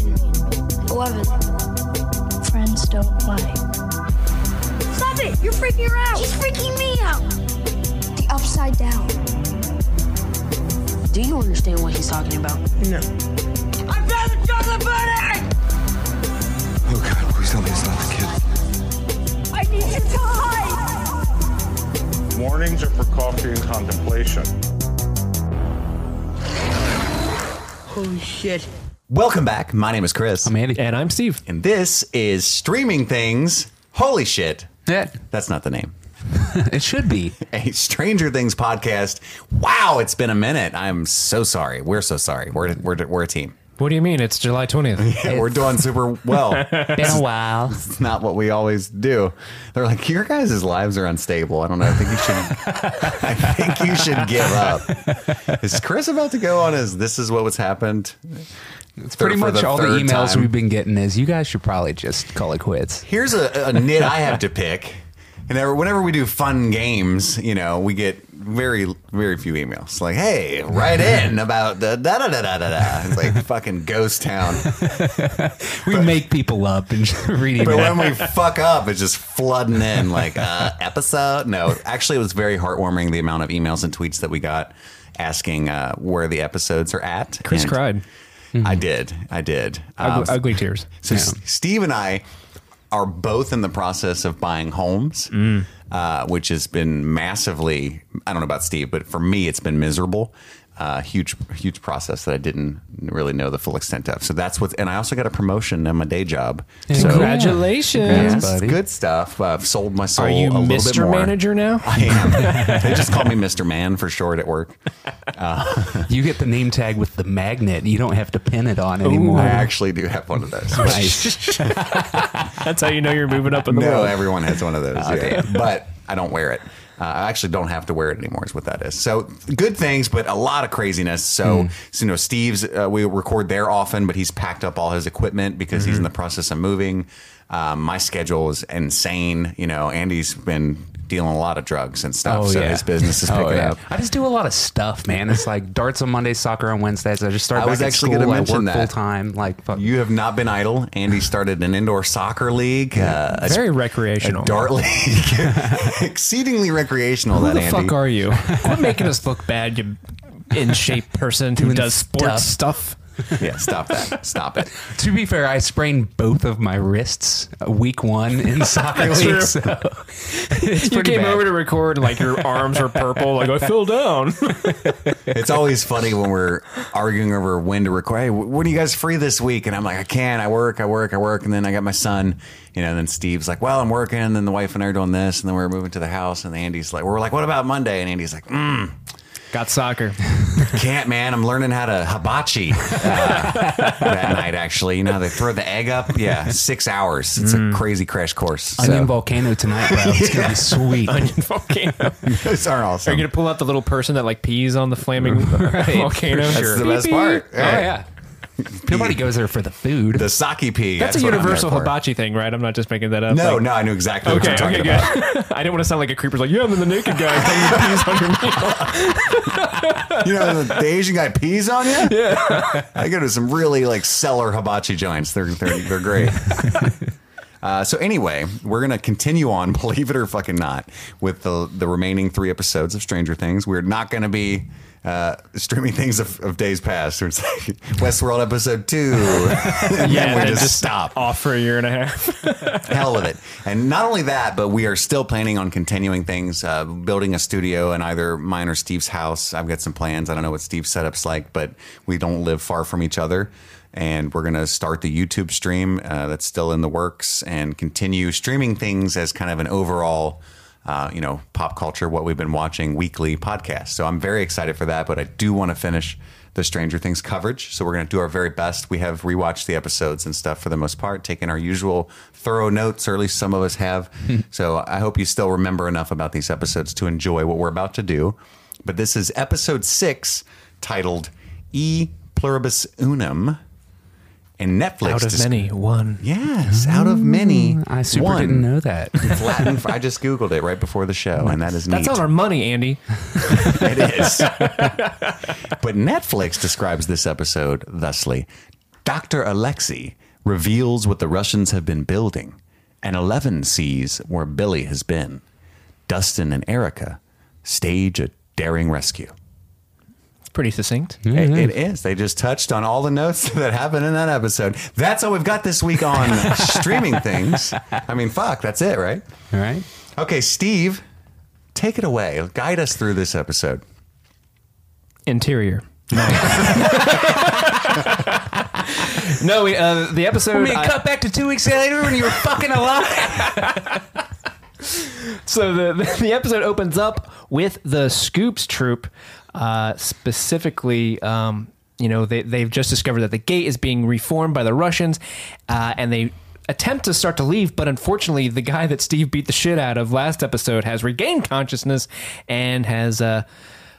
13, 11. Friends don't lie. Stop it! You're freaking her out! She's freaking me out. The upside down. Do you understand what he's talking about? No. I found the chocolate bunny! Oh God, please tell me it's not the kid. I need you to hide! Mornings are for coffee and contemplation. Holy shit. Welcome back. My name is Chris. I'm Andy. And I'm Steve. and this is Streaming Things. Holy shit. Yeah, That's not the name. it should be. A Stranger Things podcast. Wow, it's been a minute. I'm so sorry. We're so sorry. We're, we're, we're a team. What do you mean? It's July 20th. Yeah, we're doing super well. Been a while. It's not what we always do. They're like, your guys' lives are unstable. I don't know. I think you should. I think you should give up. Is Chris about to go on his? This is what was happened. It's pretty much all the emails time. we've been getting is you guys should probably just call it quits. Here's a, a nit I have to pick. And whenever we do fun games, you know, we get very, very few emails. Like, hey, write in about the da da da da da da. It's like fucking ghost town. We make people up and just read But when we fuck up, it's just flooding in like uh, episode. No, actually, it was very heartwarming the amount of emails and tweets that we got asking uh, where the episodes are at. Chris And cried. I did. I did. Ugly, Um, ugly tears. So S- Steve and I are both in the process of buying homes, Mm. uh, which has been massively. I don't know about Steve, but for me, it's been miserable. Uh, huge, huge process that I didn't really know the full extent of. So that's what, and I also got a promotion in my day job. So Congratulations. yes, buddy. good stuff. Uh, I've sold my soul Are you a little bit Mr. more. Manager now? I am. they just call me Mr. Man for short at work. You get the name tag with the magnet. You don't have to pin it on anymore. I actually do have one of those. Nice. That's how you know you're moving up in the No, world. everyone has one of those. yeah. But I don't wear it. Uh, I actually don't have to wear it anymore. Is what that is. So good things, but a lot of craziness. So, so, you know, Steve's uh, we record there often, but he's packed up all his equipment because he's in the process of moving. Um, my schedule is insane. You know, Andy's been dealing a lot of drugs and stuff, so his business is picking Oh, yeah. up. I just do a lot of stuff, man. It's like darts on Mondays, soccer on Wednesdays. I just started I was actually gonna mention work that. full time. Like, fuck. You have not been idle. Andy started an indoor soccer league, uh, a, Very recreational. a dart league, exceedingly recreational. Who that the Andy. fuck are you? Quit making us look bad, you in shape person who does sports stuff. Yeah, stop that. Stop it. To be fair, I sprained both of my wrists uh, week one in soccer That's league. true. So it's You came bad. over to record and like your arms were purple. Like I fell down. It's always funny when we're arguing over when to record. Hey, when are you guys free this week? And I'm like, I can't. I work. I work. I work. And then I got my son. You know. And then Steve's like, Well, I'm working. And then the wife and I are doing this. And then we're moving to the house. And Andy's like, We're like, What about Monday? And Andy's like, mm, Got soccer. Can't, man. I'm learning how to hibachi uh, that night. Actually, you know, they throw the egg up. Yeah, six hours. It's a crazy crash course. Onion So- volcano tonight, bro. It's gonna be sweet. Onion volcano. Those are awesome. Are you gonna pull out the little person that like pees on the flaming volcano? Sure. That's the best part. Oh yeah. Nobody goes there for the food. The sake pea. That's, a what I'm there universal hibachi thing, right? I'm not just making that up. No, Like- no, I knew exactly Okay, what you're okay, talking good. about. I didn't want to sound like a creeper's like, yeah, I'm the naked guy. Peas on your meal. You know, the, the Asian guy pees on you. Yeah, I go to some really like cellar hibachi joints. They're they're, they're great. Uh, so anyway, we're gonna continue on, believe it or fucking not, with the the remaining three episodes of Stranger Things. We're not gonna be uh, streaming things of, of days past. It's like Westworld episode two. and Yeah, then we just, just stop. Off for a year and a half. hell with it. And not only that, but we are still planning on continuing things, uh, building a studio in either mine or Steve's house. I've got some plans. I don't know what Steve's setup's like, but we don't live far from each other. And we're going to start the YouTube stream uh, that's still in the works and continue streaming things as kind of an overall, uh, you know, pop culture, what we've been watching weekly podcast. So I'm very excited for that, but I do want to finish the Stranger Things coverage. So we're going to do our very best. We have rewatched the episodes and stuff for the most part, taken our usual thorough notes, or at least some of us have. so I hope you still remember enough about these episodes to enjoy what we're about to do. But this is episode six, titled E Pluribus Unum. And Netflix. Out of dis- many, one. Yes, out of mm. many. I super one. didn't know that. It's Latin. I just Googled it right before the show, and that is neat. That's on our money, Andy. It is. but Netflix describes this episode thusly Dr. Alexei reveals what the Russians have been building, and Eleven sees where Billy has been. Dustin and Erica stage a daring rescue. It's pretty succinct. It- it is. They just touched on all the notes that happened in that episode. That's all we've got this week on streaming things. I mean, fuck, that's it, right? All right. Okay, Steve, take it away. Guide us through this episode. Interior. no, we, uh, the episode. I- cut back to two weeks later when you were fucking alive. so the, the the episode opens up with the Scoops troop, uh, specifically. Um, you know, they they've just discovered that the gate is being reformed by the Russians, uh, and they attempt to start to leave, but unfortunately, the guy that Steve beat the shit out of last episode has regained consciousness and has uh,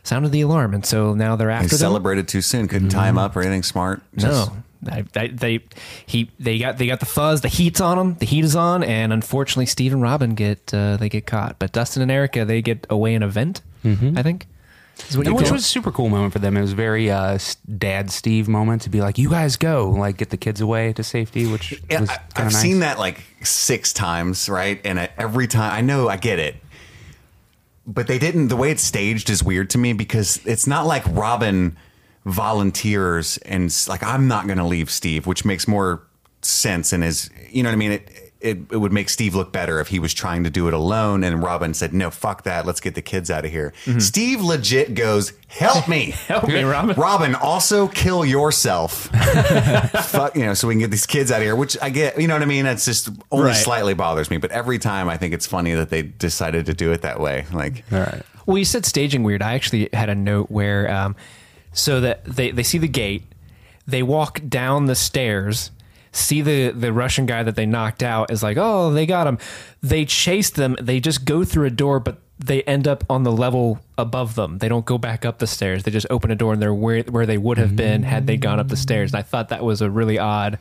sounded the alarm, and so now they're They after them. celebrated too soon. Couldn't tie him up or anything smart. Just- No, I, I, they he they got they got the fuzz. The heat's on them. The heat is on, and unfortunately, Steve and Robin get uh, they get caught. But Dustin and Erica they get away in a vent. I think. Is what you Which was a super cool moment for them. It was very uh, dad Steve moment to be like, "You guys go, like get the kids away to safety." Which Yeah, was I, I've nice. seen that like six times, right? And I, every time, I know I get it, but they didn't. The way it's staged is weird to me because it's not like Robin volunteers and like I'm not going to leave Steve, which makes more sense and is you know what I mean. It, it it would make Steve look better if he was trying to do it alone, and Robin said, "No, fuck that. Let's get the kids out of here." Steve legit goes, "Help me, Help me, Robin. Robin, also kill yourself. Fuck, you know, so we can get these kids out of here. Which I get, you know what I mean. It's just only Right. slightly bothers me, but every time I think it's funny that they decided to do it that way. Like, All right. Well, you said staging weird. I actually had a note where, um, so that they, they see the gate, they walk down the stairs, see the, the Russian guy that they knocked out is like, oh, they got him. They chase them. They just go through a door, but they end up on the level above them. They don't go back up the stairs. They just open a door and they're where, where they would have been had they gone up the stairs. And I thought that was a really odd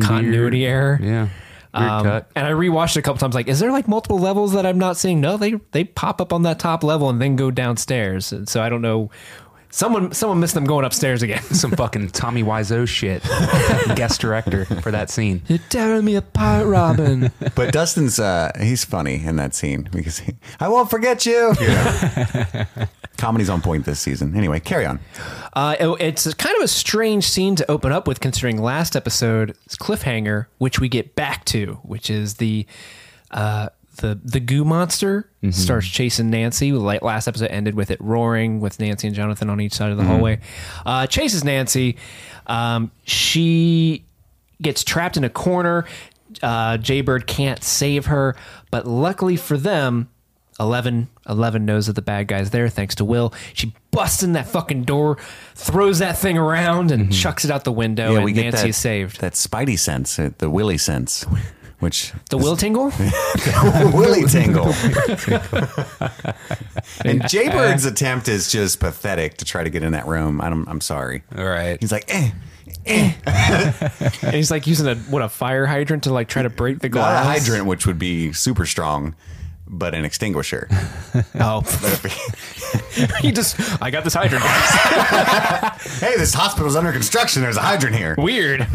continuity Weird. error. Yeah. Um. And I rewatched it a couple times. Like, is there like multiple levels that I'm not seeing? No, they they pop up on that top level and then go downstairs. And so I don't know. Someone someone missed them going upstairs again. Some fucking Tommy Wiseau shit. Guest director for that scene. You're tearing me apart, Robin. but Dustin's uh, he's funny in that scene because he, I won't forget you. Yeah. Comedy's on point this season. Anyway, carry on. Uh, it- it's kind of a strange scene to open up with, considering last episode's cliffhanger, which we get back to, which is the uh, the the goo monster starts chasing Nancy. Like last episode ended with it roaring with Nancy and Jonathan on each side of the hallway. Uh, chases Nancy. Um, she gets trapped in a corner. Uh, Jaybird can't save her, but luckily for them, 11, 11 knows that the bad guy's there thanks to Will. She busts in that fucking door, throws that thing around, and chucks it out the window, and Nancy that, is saved. That Spidey sense, uh, the Willy sense, which the Will tingle? Willy tingle. and Jaybird's attempt is just pathetic to try to get in that room. I don't, I'm sorry. All right. He's like, eh, eh. and he's like using a what a fire hydrant to like try to break the Not glass. a hydrant, which would be super strong, but an extinguisher. Oh, he just I got this hydrant. hey, this hospital's under construction. There's a hydrant here. Weird.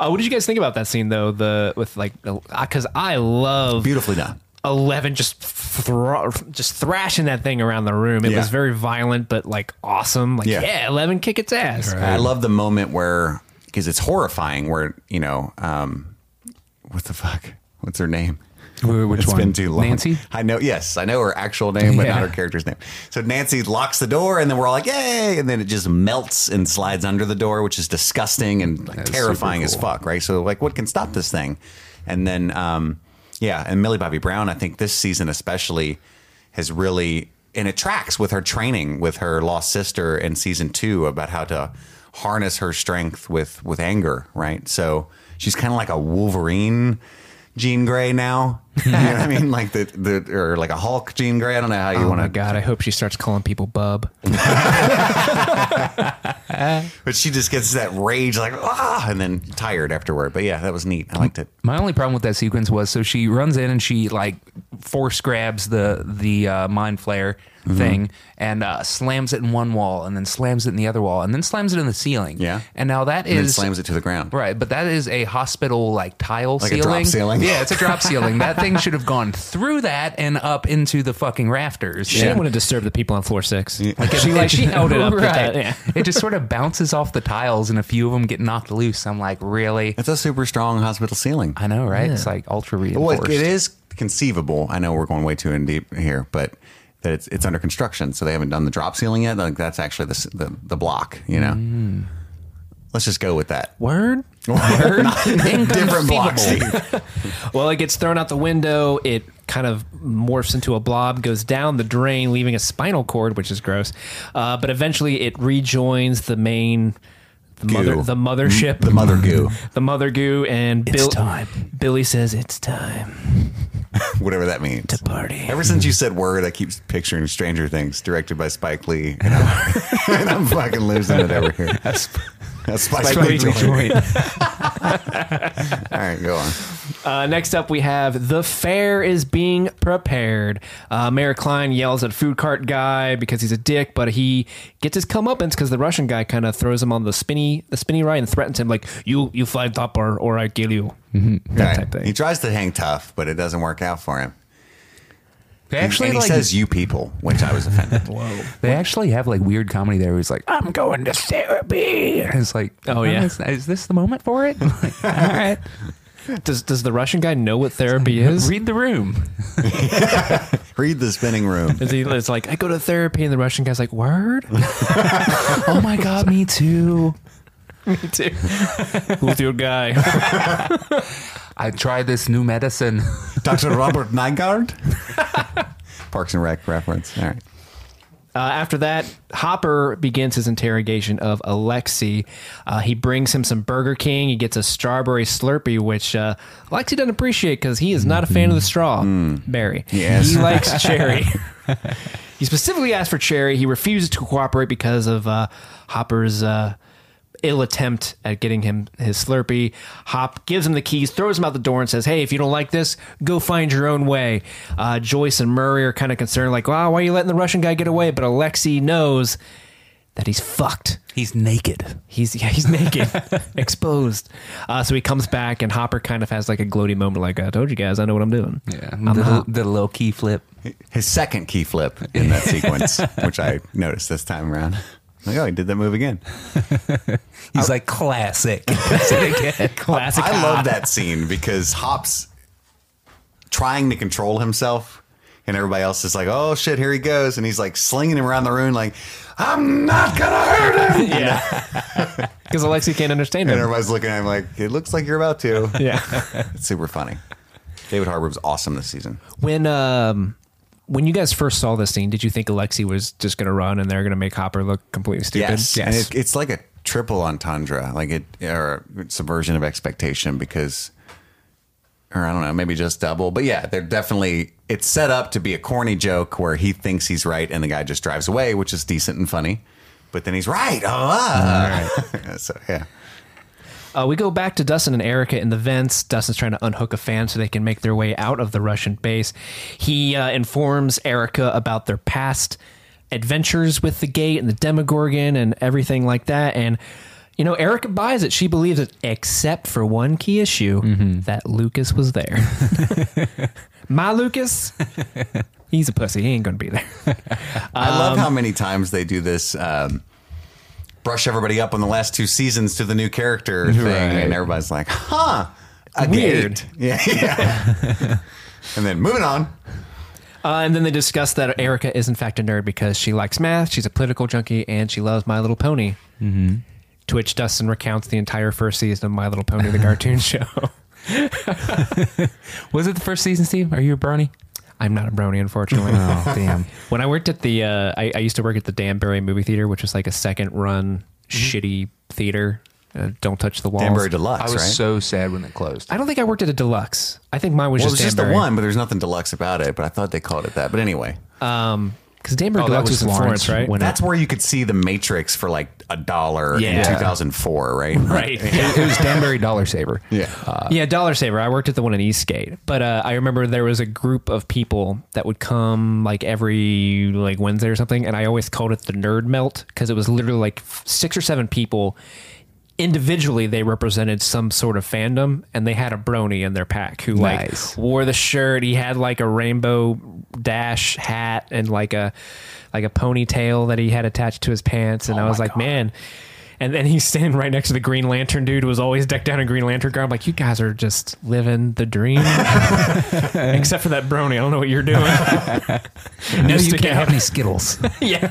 Uh, what did you guys think about that scene though? The with like because I love Beautifully done. Eleven just thro- just thrashing that thing around the room. It Yeah. was very violent, but like awesome. Like Yeah. yeah, Eleven kick its ass. I love the moment where because it's horrifying. Where you know, um, what the fuck? What's her name? Wh- which It's one? been too long. Nancy? I know. Yes, I know her actual name, but Yeah. not her character's name. So Nancy locks the door, and then we're all like, "Yay!" And then it just melts and slides under the door, which is disgusting and like, terrifying super as fuck, right? So like, what can stop this thing? And then, um, yeah, and Millie Bobby Brown, I think this season especially has really, and it tracks with her training with her lost sister in season two about how to harness her strength with with anger, right? So she's kind of like a Wolverine. Jean Grey now, you know what I mean? Like the the or like a Hulk Jean Grey. I don't know how you Oh want to. god! I hope she starts calling people bub. But she just gets that rage, like ah, and then tired afterward. But yeah, that was neat. I liked it. My only problem with that sequence was so she runs in and she like force grabs the the uh, mind flayer Mm-hmm. thing and uh, slams it in one wall and then slams it in the other wall and then slams it in the ceiling. Yeah. And now that And then slams it to the ground. right, but that is a hospital like tile Like a ceiling. drop ceiling? Yeah, it's a drop ceiling. That thing should have gone through that and up into the fucking rafters. She didn't want to disturb the people on floor six. Yeah. Like she like she held it up. with right. that, yeah. it just sort of bounces off the tiles and a few of them get knocked loose. I'm like, really? It's a super strong hospital ceiling. I know, right? It's like ultra reinforced. Well, it is conceivable. I know we're going way too in deep here, but that it's it's under construction, so they haven't done the drop ceiling yet. Like that's actually the the, the block. You know, Mm. let's just go with that. Word. Word. Different block, Steve. Well, it gets thrown out the window. It kind of morphs into a blob, goes down the drain, leaving a spinal cord, which is gross. Uh, but eventually, it rejoins the main. The Goo. mother, the mothership, The mother goo, the mother goo, and It's Bill, time. Billy says it's time whatever that means. to party. Ever since you said word, I keep picturing Stranger Things, directed by Spike Lee, and I'm, and I'm fucking losing it over here. That's Spike, Lee joint. All right, go on. Uh, next up, we have the fair is being prepared. Uh, Mayor Kline yells at food cart guy because he's a dick, but he gets his comeuppance because the Russian guy kind of throws him on the spinny the spinny ride and threatens him like you you fly top or or I kill you. That Right. type thing. He tries to hang tough, but it doesn't work out for him. They actually and he like, says "you people," which I was offended. Whoa! they actually have like weird comedy there. Where he's like, "I'm going to therapy." And it's like, Oh, yeah. is, is this the moment for it? Like, All right, Does does the Russian guy know what therapy is? read the room. Read the spinning room. Is he? It's like I go to therapy, and the Russian guy's like, "Word, oh my god, me too. me too." Who's your guy? I tried this new medicine. Dr. Robert Nygard? Parks and Rec reference. All right. Uh, after that, Hopper begins his interrogation of Alexi. Uh, he brings him some Burger King. He gets a strawberry Slurpee, which uh, Alexi doesn't appreciate because he is not a fan of the straw berry. Yes. He likes cherry. he specifically asked for cherry. He refuses to cooperate because of uh, Hopper's uh, ill attempt at getting him his Slurpee. Hop gives him the keys, throws him out the door, and says, "Hey, if you don't like this, go find your own way." Uh, Joyce and Murray are kind of concerned, like, "Wow, why are you letting the Russian guy get away?" But Alexei knows that he's fucked. He's naked. He's yeah, he's naked, exposed. Uh, so he comes back, and Hopper kind of has like a gloaty moment, like, "I told you guys, I know what I'm doing." Yeah, I'm the, Hop. the little key flip. His second key flip in that sequence, which I noticed this time around. Like, oh, he did that move again. He's like classic. That's it again. Classic. I love that scene because Hop's trying to control himself, and everybody else is like, "Oh shit, here he goes!" And he's like slinging him around the room, like, "I'm not gonna hurt him." Yeah, because Alexei can't understand it. And everybody's looking at him like, "It looks like you're about to." Yeah. It's super funny. David Harbour was awesome this season. When um when you guys first saw this scene, did you think Alexi was just going to run and they're going to make Hopper look completely stupid? Yes, and it, it's like a triple entendre, like it or subversion of expectation because, or I don't know, maybe just double. But yeah, they're definitely it's set up to be a corny joke where he thinks he's right and the guy just drives away, which is decent and funny. But then he's right. Oh, ah. so yeah. Uh, we go back to Dustin and Erica in the vents. Dustin's trying to unhook a fan so they can make their way out of the Russian base. He uh, informs Erica about their past adventures with the gate and the Demogorgon and everything like that. And, you know, Erica buys it. She believes it, except for one key issue that Lucas was there. My Lucas, he's a pussy. He ain't going to be there. I love how many times they do this. Um, brush everybody up on the last two seasons to the new character thing, and everybody's like, "Huh, a Weird. gate." Yeah, yeah. and then moving on. Uh, and then they discuss that Erica is in fact a nerd because she likes math, she's a political junkie, and she loves My Little Pony. Mm-hmm. To which Dustin recounts the entire first season of My Little Pony, the cartoon show. Was it the first season, Steve? Are you a brony? I'm not a brony, unfortunately. Oh, damn. when I worked at the, uh, I, I used to work at the Danbarry Movie Theater, which was like a second run shitty theater. Uh, don't touch the walls. Danbarry Deluxe, I was right? so sad when it closed. I don't think I worked at a deluxe. I think mine was well, it just was just the one, but there's nothing deluxe about it. But I thought they called it that. But anyway, Um, Because Danbarry Oh, that Deluxe was was in Florence Florence, right? when- That's where you could see the Matrix for like a dollar in 2004, right? right. it, it was Danbarry Dollar Saver. Yeah. yeah, Dollar Saver. I worked at the one in Eastgate, but uh, I remember there was a group of people that would come like every like Wednesday or something, and I always called it the Nerd Melt because it was literally like six or seven people. Individually, they represented some sort of fandom, and they had a brony in their pack who like Nice. wore the shirt. He had like a rainbow dash hat and like a like a ponytail that he had attached to his pants, and oh I was like, man. And then he's standing right next to the Green Lantern dude who was always decked out in Green Lantern garb. I'm like, you guys are just living the dream. Except for that brony. I don't know what you're doing. No, you can't out. have any Skittles. yeah.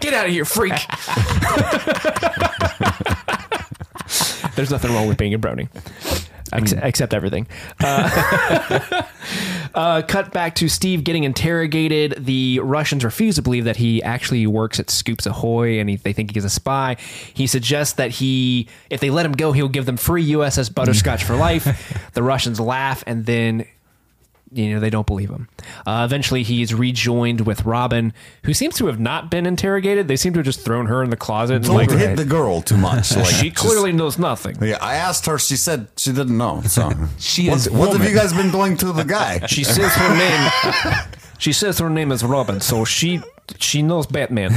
Get out of here, freak. There's nothing wrong with being a brony. Ex- except everything. Uh, uh, cut back to Steve getting interrogated. The Russians refuse to believe that he actually works at Scoops Ahoy and he, they think he's a spy. He suggests that he, if they let him go, he'll give them free USS Butterscotch for life. The Russians laugh and then you know they don't believe him. Uh, eventually, he's rejoined with Robin, who seems to have not been interrogated. They seem to have just thrown her in the closet. Don't like, hit the girl too much. Like, she just- clearly knows nothing. Yeah, I asked her. She said she didn't know. So She what, is what have you guys been doing to the guy? She says her name. She says her name is Robin, so she she knows Batman.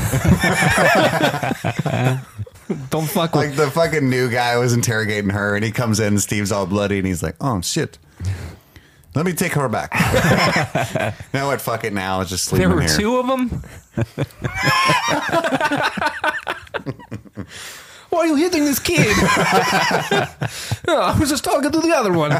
Don't fuck with. like the fucking new guy was interrogating her, and he comes in, and Steve's all bloody, and he's like, "Oh shit." Let me take her back. no, know what? Fuck it now. Let's just leave there him were here. two of them. Why are you hitting this kid? Oh, I was just talking to the other one.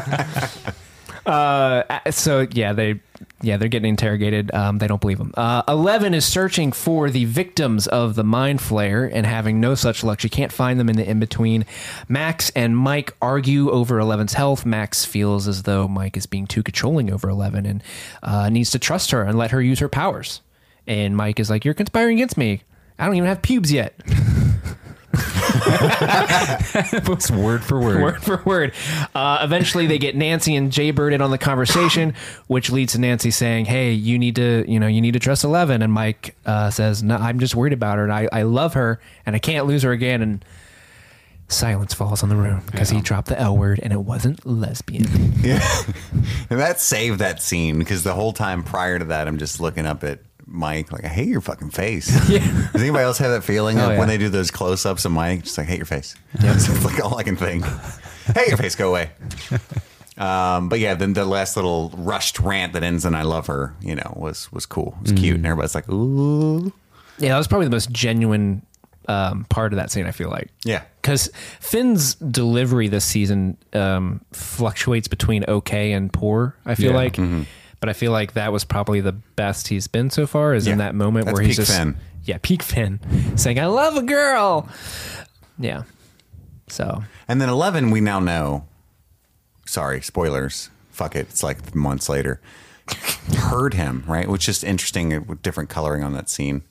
Uh, so yeah, they yeah they're getting interrogated. Um, they don't believe him. Uh, Eleven is searching for the victims of the mind flayer and having no such luck. She can't find them in the in between. Max and Mike argue over Eleven's health. Max feels as though Mike is being too controlling over Eleven and uh, needs to trust her and let her use her powers. And Mike is like, "You're conspiring against me. I don't even have pubes yet." It's word for word. word for word. Uh, eventually, they get Nancy and Jay Bird in on the conversation, which leads to Nancy saying, "Hey, you need to, you know, you need to trust Eleven." And Mike uh, says, "No, I'm just worried about her, and I, I love her, and I can't lose her again." And silence falls on the room because he dropped the L word, and it wasn't lesbian. Yeah. and that saved that scene because the whole time prior to that, I'm just looking up at Mike, like, I hate your fucking face. Yeah. Does anybody else have that feeling Oh, of yeah. when they do those close ups of Mike? Just like, hate your face. Yeah. It's like all I can think. hate your face, go away. Um, but yeah, then the last little rushed rant that ends in "I love her," you know, was was cool. It was cute, and everybody's like, "Ooh, Yeah, that was probably the most genuine um, part of that scene. I feel like. yeah." because Finn's delivery this season um, fluctuates between okay and poor. I feel Yeah. like, but I feel like that was probably the best he's been so far. Is in that moment That's where he's peak just Finn. yeah, peak Finn, saying "I love a girl." Yeah. So And then 11, we now know. Sorry, spoilers. Fuck it. It's like months later. Heard him, right? Which is interesting with different coloring on that scene.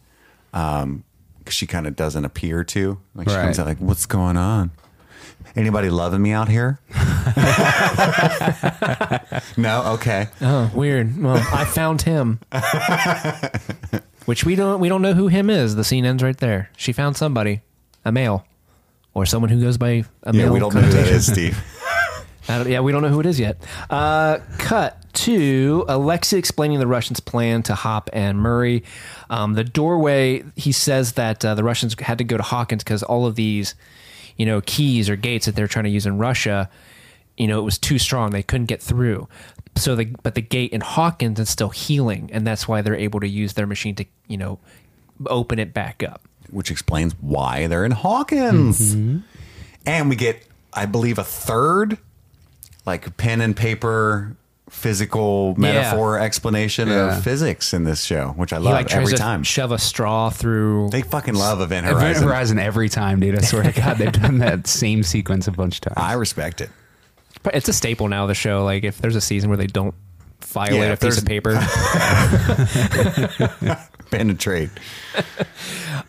Um, 'cause she kind of doesn't appear to. Like she comes Right. out like, what's going on? Anybody loving me out here? no? Okay. oh, weird. Well, I found him, which we don't we don't know who him is. The scene ends right there. She found somebody, a male, or someone who goes by a male. Yeah, we don't know who that is, Steve. Yeah, we don't know who it is yet. Uh, cut to Alexi explaining the Russians' plan to Hop and Murray. Um, the doorway, he says that uh, the Russians had to go to Hawkins because all of these, you know, keys or gates that they're trying to use in Russia, you know, it was too strong. They couldn't get through. So, the, but the gate in Hawkins is still healing, and that's why they're able to use their machine to, you know, open it back up. Which explains why they're in Hawkins. Mm-hmm. And we get, I believe, a third, like pen and paper physical metaphor explanation Yeah. of physics in this show, which I He love like tries every to time. shove a straw through. They fucking love Event Event Horizon. Horizon every time, dude. I swear to God, they've done that same sequence a bunch of times. I respect it. It's a staple now. of The show, like if there's a season where they don't violate Yeah, a piece of paper, penetrate.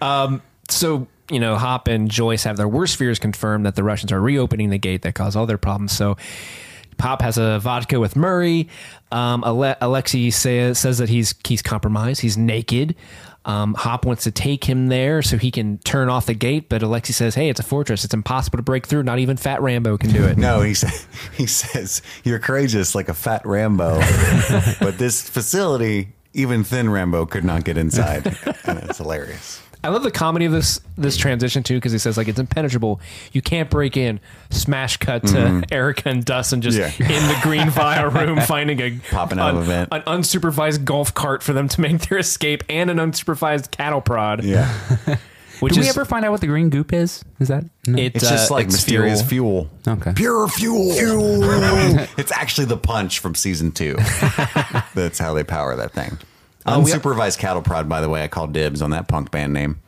trade. so you know, Hop and Joyce have their worst fears confirmed that the Russians are reopening the gate that caused all their problems. So Pop has a vodka with Murray. Um, Ale- Alexei says says that he's he's compromised. He's naked. Um, Hop wants to take him there so he can turn off the gate, but Alexi says, "Hey, it's a fortress. It's impossible to break through. Not even Fat Rambo can do it." No, he says he says you're courageous like a fat Rambo, but this facility, even thin Rambo could not get inside, and it's hilarious. I love the comedy of this this transition too because he says like it's impenetrable. You can't break in. Smash cut to Erica and Dustin just Mm-hmm. Yeah. in the green file room finding a Popping out of an, a vent. an unsupervised golf cart for them to make their escape and an unsupervised cattle prod. Yeah, which Do is we ever find out what the green goop is? Is that no. it, it's just uh, like it's mysterious fuel. Okay. Pure fuel. fuel. it's actually the punch from season two. That's how they power that thing. We- Unsupervised cattle prod, by the way. I call dibs on that punk band name.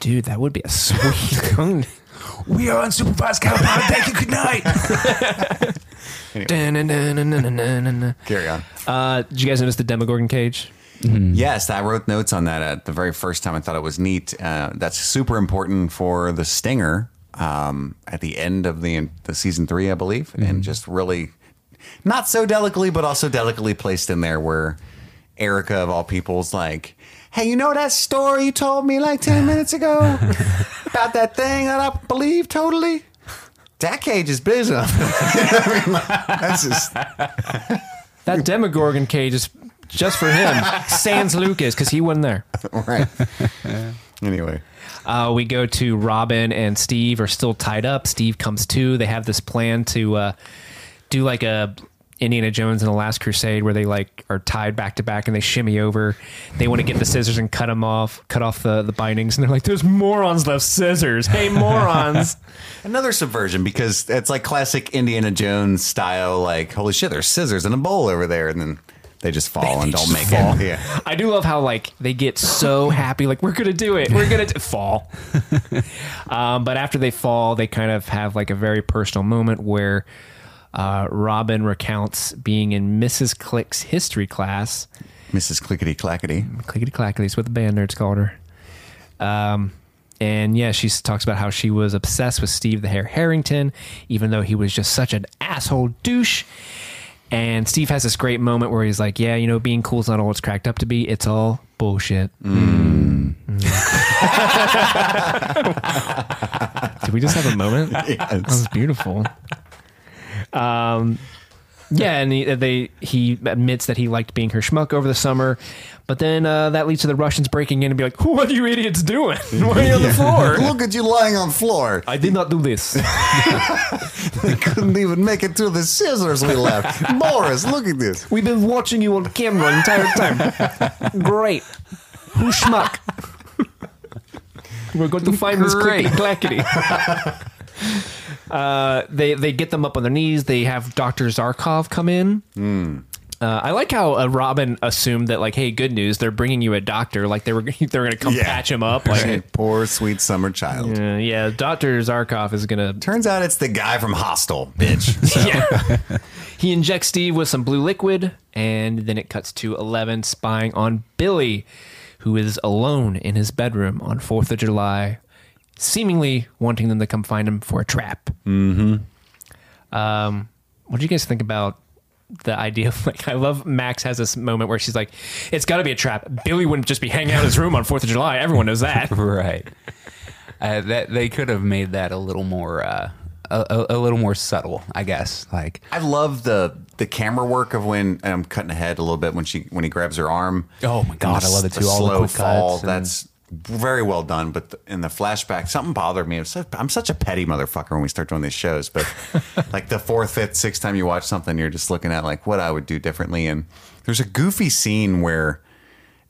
Dude, that would be a sweet. We are unsupervised cattle prod. Thank you. Good night. Carry on. uh, did you guys notice the Demogorgon cage? Yes, I wrote notes on that at the very first time. I thought it was neat. Uh, that's super important for the stinger um, at the end of the the season three, I believe, and just really not so delicately, but also delicately placed in there where Erica of all people's like, "Hey, you know that story you told me like ten minutes ago about that thing that I believe totally." That cage is busy. I mean, that's just That Demogorgon cage is just for him. Sans Lucas because he wasn't there. right. anyway. Uh, we go to Robin and Steve are still tied up. Steve comes to. They have this plan to uh, do like a Indiana Jones and the Last Crusade where they like are tied back to back and they shimmy over. They want to get the scissors and cut them off, cut off the, the bindings, and they're like, "There's morons left scissors. Hey, morons!" Another subversion because it's like classic Indiana Jones style. Like, holy shit, there's scissors in a bowl over there, and then they just fall and don't make fall. it. Yeah, I do love how like they get so happy, like we're gonna do it, we're gonna d-, fall. um, but after they fall, they kind of have like a very personal moment where uh, Robin recounts being in Mrs. Click's history class. Mrs. Clickety Clackety. Clickety clackety is what the band nerds called her. Um, and yeah, she talks about how she was obsessed with Steve the Hair Harrington, even though he was just such an asshole douche. And Steve has this great moment where he's like, "Yeah, you know, being cool is not all it's cracked up to be. It's all bullshit." Mm. Did we just have a moment? That was beautiful. Um, yeah, and he, they he admits that he liked being her schmuck over the summer, but then uh, that leads to the Russians breaking in and be like, "What are you idiots doing? Why are you on the floor?" Look at you lying on the floor. I did not do this. I couldn't even make it through the scissors we left. Boris, look at this. We've been watching you on camera the entire time. Great. Who schmuck? We're going to find this Great. clickety clackety. Uh, they they get them up on their knees. They have Doctor Zarkov come in. Uh, I like how uh, Robin assumed that, like, hey, good news, they're bringing you a doctor. Like they were they were going to come Yeah. patch him up. Like, Right. Poor sweet summer child. uh, yeah, Doctor Zarkov is going to Turns out it's the guy from Hostel, bitch. So, yeah. he injects Steve with some blue liquid, and then it cuts to Eleven spying on Billy, who is alone in his bedroom on Fourth of July, seemingly wanting them to come find him for a trap. Mm-hmm. Um, what do you guys think about the idea of like? I love Max has this moment where she's like, "It's got to be a trap." Billy wouldn't just be hanging out in his room on Fourth of July. Everyone knows that. right. Uh, that they could have made that a little more, uh, a, a, a little more subtle, I guess. Like, I love the the camera work of when and I'm cutting ahead a little bit when she when he grabs her arm. Oh my God, And I love it the too. All the slow quick fall. cuts and- That's very well done. But the, in the flashback, something bothered me. I'm such, I'm such a petty motherfucker when we start doing these shows. But like the fourth, fifth, sixth time you watch something, you're just looking at like what I would do differently. And there's a goofy scene where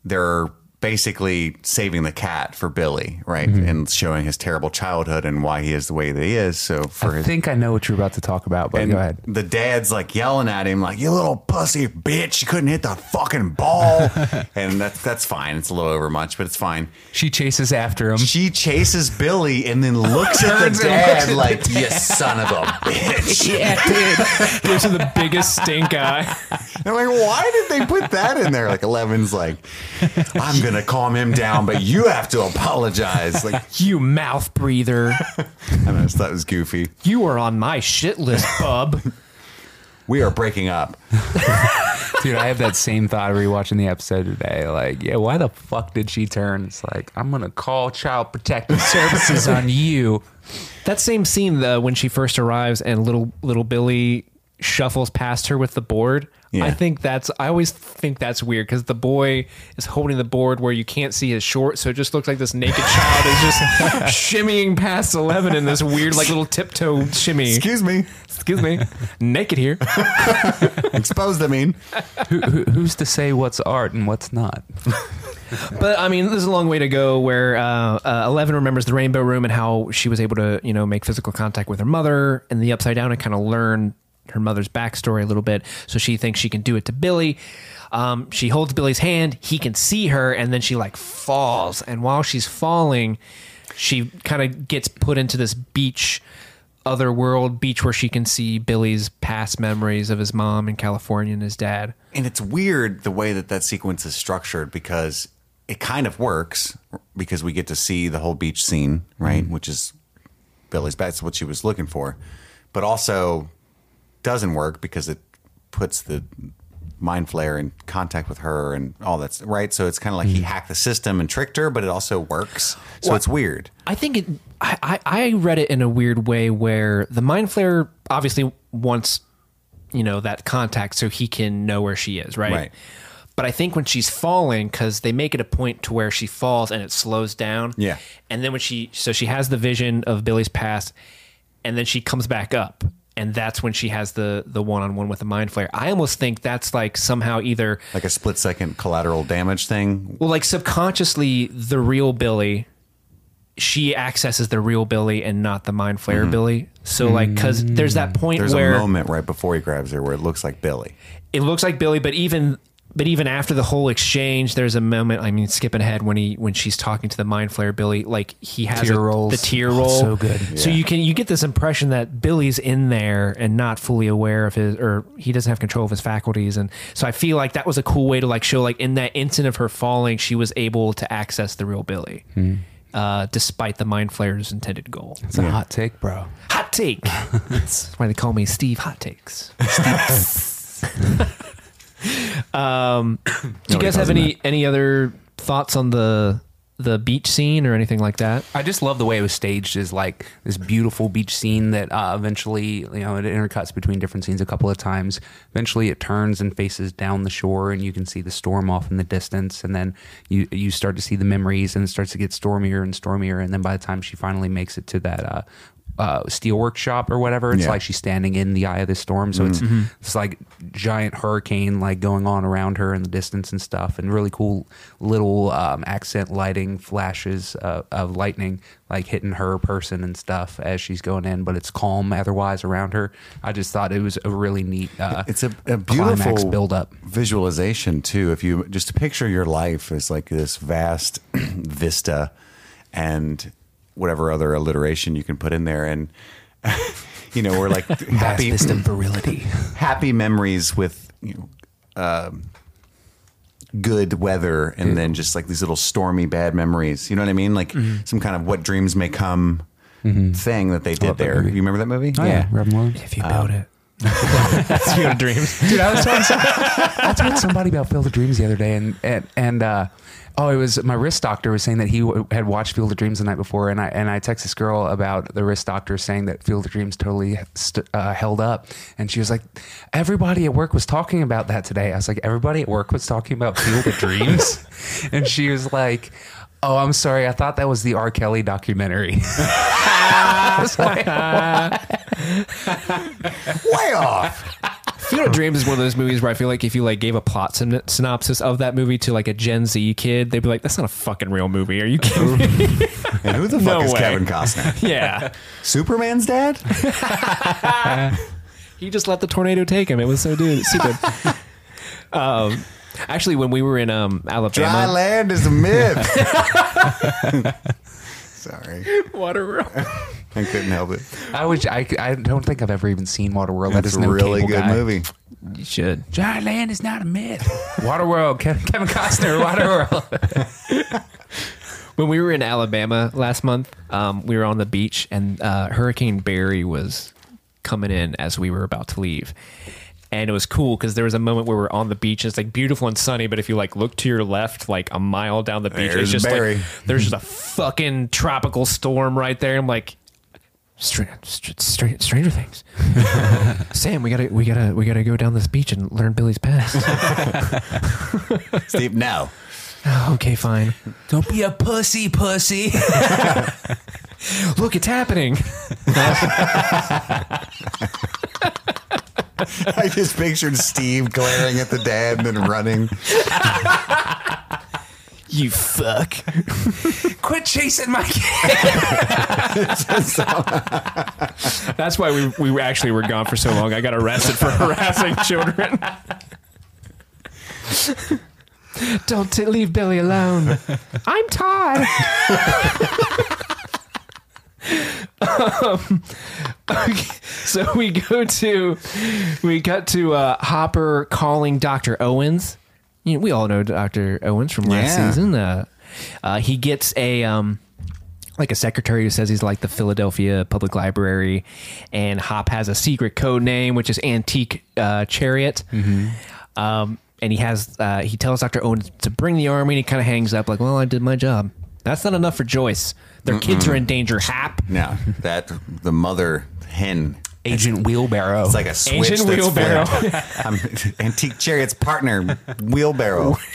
they're basically saving the cat for Billy, right, Mm-hmm. and showing his terrible childhood and why he is the way that he is. So for I his think I know what you're about to talk about, but go ahead. the dad's like yelling at him, like, "You little pussy bitch! You couldn't hit the fucking ball." and that's that's fine. It's a little overmuch, but it's fine. She chases after him. She chases Billy and then looks at the dad at like, "You son of a bitch!" yeah, dude. Gives him the biggest stink eye. I'm like, why did they put that in there? Like Eleven's like, "I'm gonna calm him down, but you have to apologize." Like, You mouth breather. I know, I just thought was goofy. You are on my shit list, bub. We are breaking up. Dude, I have that same thought rewatching the episode today. Like, yeah, why the fuck did she turn? It's like, I'm gonna call Child Protective Services on you. That same scene though, when she first arrives and little little Billy shuffles past her with the board. Yeah. I think that's I always think that's weird because the boy is holding the board where you can't see his short, so it just looks like this naked child is just shimmying past eleven in this weird like little tiptoe shimmy. Excuse me. Excuse me, naked here. Exposed, I mean. Who, who, who's to say what's art and what's not? But I mean, there's a long way to go. Where uh, uh, Eleven remembers the Rainbow Room and how she was able to, you know, make physical contact with her mother in the Upside Down and kind of learn her mother's backstory a little bit. So she thinks she can do it to Billy. Um, she holds Billy's hand. He can see her, and then she like falls. And while she's falling, she kind of gets put into this beach, other world beach where she can see Billy's past memories of his mom in California and his dad. And it's weird the way that that sequence is structured because it kind of works because we get to see the whole beach scene, right? Which is Billy's that's what she was looking for. But also doesn't work because it puts the mind flayer in contact with her and all that's right. So it's kind of like he mm. hacked the system and tricked her, but it also works. So it's weird. I think it. I, I I read it in a weird way where the mind flayer obviously wants, you know, that contact so he can know where she is, right? Right. But I think when she's falling, because they make it a point to where she falls and it slows down. Yeah. And then when she, so she has the vision of Billy's past, and then she comes back up, and that's when she has the the one on one with the mind flayer. I almost think that's like somehow either Like a split second collateral damage thing. well, like subconsciously, the real Billy, she accesses the real Billy and not the mind flare mm-hmm. Billy. So, like, because there's that point where There's where a moment right before he grabs her where it looks like Billy. it looks like Billy, but even but even after the whole exchange, there's a moment. I mean, skipping ahead when he when she's talking to the mind flayer Billy, like he has Tear a- the tear Oh, roll, so good. So you can you get this impression that Billy's in there and not fully aware of his, or he doesn't have control of his faculties, and so I feel like that was a cool way to like show like in that instant of her falling, she was able to access the real Billy. Uh, despite the mind flayer's intended goal. It's a hot take, bro. Hot take. That's why they call me Steve Hot Takes. um, do you guys have any any other thoughts on the the beach scene or anything like that? I just love the way it was staged as like this beautiful beach scene that uh, eventually, you know, it intercuts between different scenes a couple of times. Eventually, it turns and faces down the shore, and you can see the storm off in the distance. And then you you start to see the memories, and it starts to get stormier and stormier. And then by the time she finally makes it to that uh, uh, steel workshop or whatever, it's Yeah. like she's standing in the eye of the storm. So it's it's like giant hurricane like going on around her in the distance and stuff, and really cool little um, accent lighting flashes uh, of lightning like hitting her person and stuff as she's going in, but it's calm otherwise around her. I just thought it was a really neat. Uh, It's a, a beautiful build up. visualization too. If you just picture your life as like this vast vista, and whatever other alliteration you can put in there, and you know, we're like happy of virility. happy memories with you know, um, good weather, and then just like these little stormy bad memories. You know what I mean? Like Mm-hmm. some kind of what dreams may come thing that they did love that there. You remember that movie? Oh yeah, Robin Williams. If you build it, that's Field of Dreams. Dude, I was telling some, I somebody about Field of Dreams the other day, and and, and uh, oh, it was my wrist doctor was saying that he w- had watched Field of Dreams the night before, and I and I text this girl about the wrist doctor saying that Field of Dreams totally st- uh, held up, and she was like, everybody at work was talking about that today. I was like, everybody at work was talking about Field of Dreams, and she was like. Oh, I'm sorry. I thought that was the R. Kelly documentary. Like, Way off. Field of Dreams is one of those movies where I feel like if you like gave a plot syn- synopsis of that movie to like a Gen Z kid, they'd be like, "That's not a fucking real movie. Are you kidding?" me?" And who the fuck No is way. Kevin Costner? yeah, Superman's dad? he just let the tornado take him. It was so dude stupid. um, actually, when we were in um Dry land is a myth. Sorry. Water I couldn't help it. I would. I, I don't think I've ever even seen Waterworld. That That's is a no really cable good guy. movie. You should. Dry land is not a myth. Waterworld. Kevin, Kevin Costner. Waterworld. When we were in Alabama last month, um, we were on the beach and uh, Hurricane Barry was coming in as we were about to leave. And it was cool because there was a moment where we're on the beach. and It's like beautiful and sunny, but if you like look to your left, like a mile down the beach, There's it's just Barry. like there's just a fucking tropical storm right there. I'm like. Str- str- str- Stranger Things. Sam, we gotta, we gotta, we gotta go down this beach and learn Billy's past. Steve, no. Oh, okay, fine. Don't be a pussy, pussy. Look, it's happening. I just pictured Steve glaring at the dad and then running. You fuck. Quit chasing my kid. That's why we we actually were gone for so long. I got arrested for harassing children. Don't t- leave Billy alone. I'm Todd. Um, okay, so we go to we got to uh, Hopper calling Doctor Owens. You know, we all know Doctor Owens from last Yeah. season. Uh, uh, he gets a um, like a secretary who says he's like the Philadelphia Public Library, and Hop has a secret code name which is Antique uh, Chariot. Um, and he has uh, he tells Doctor Owens to bring the army, and he kind of hangs up like, "Well, I did my job." That's not enough for Joyce. Their kids are in danger. Hap. No, that the mother hen. Agent Wheelbarrow. It's like a switch Agent Wheelbarrow. I'm Antique Chariot's partner, Wheelbarrow.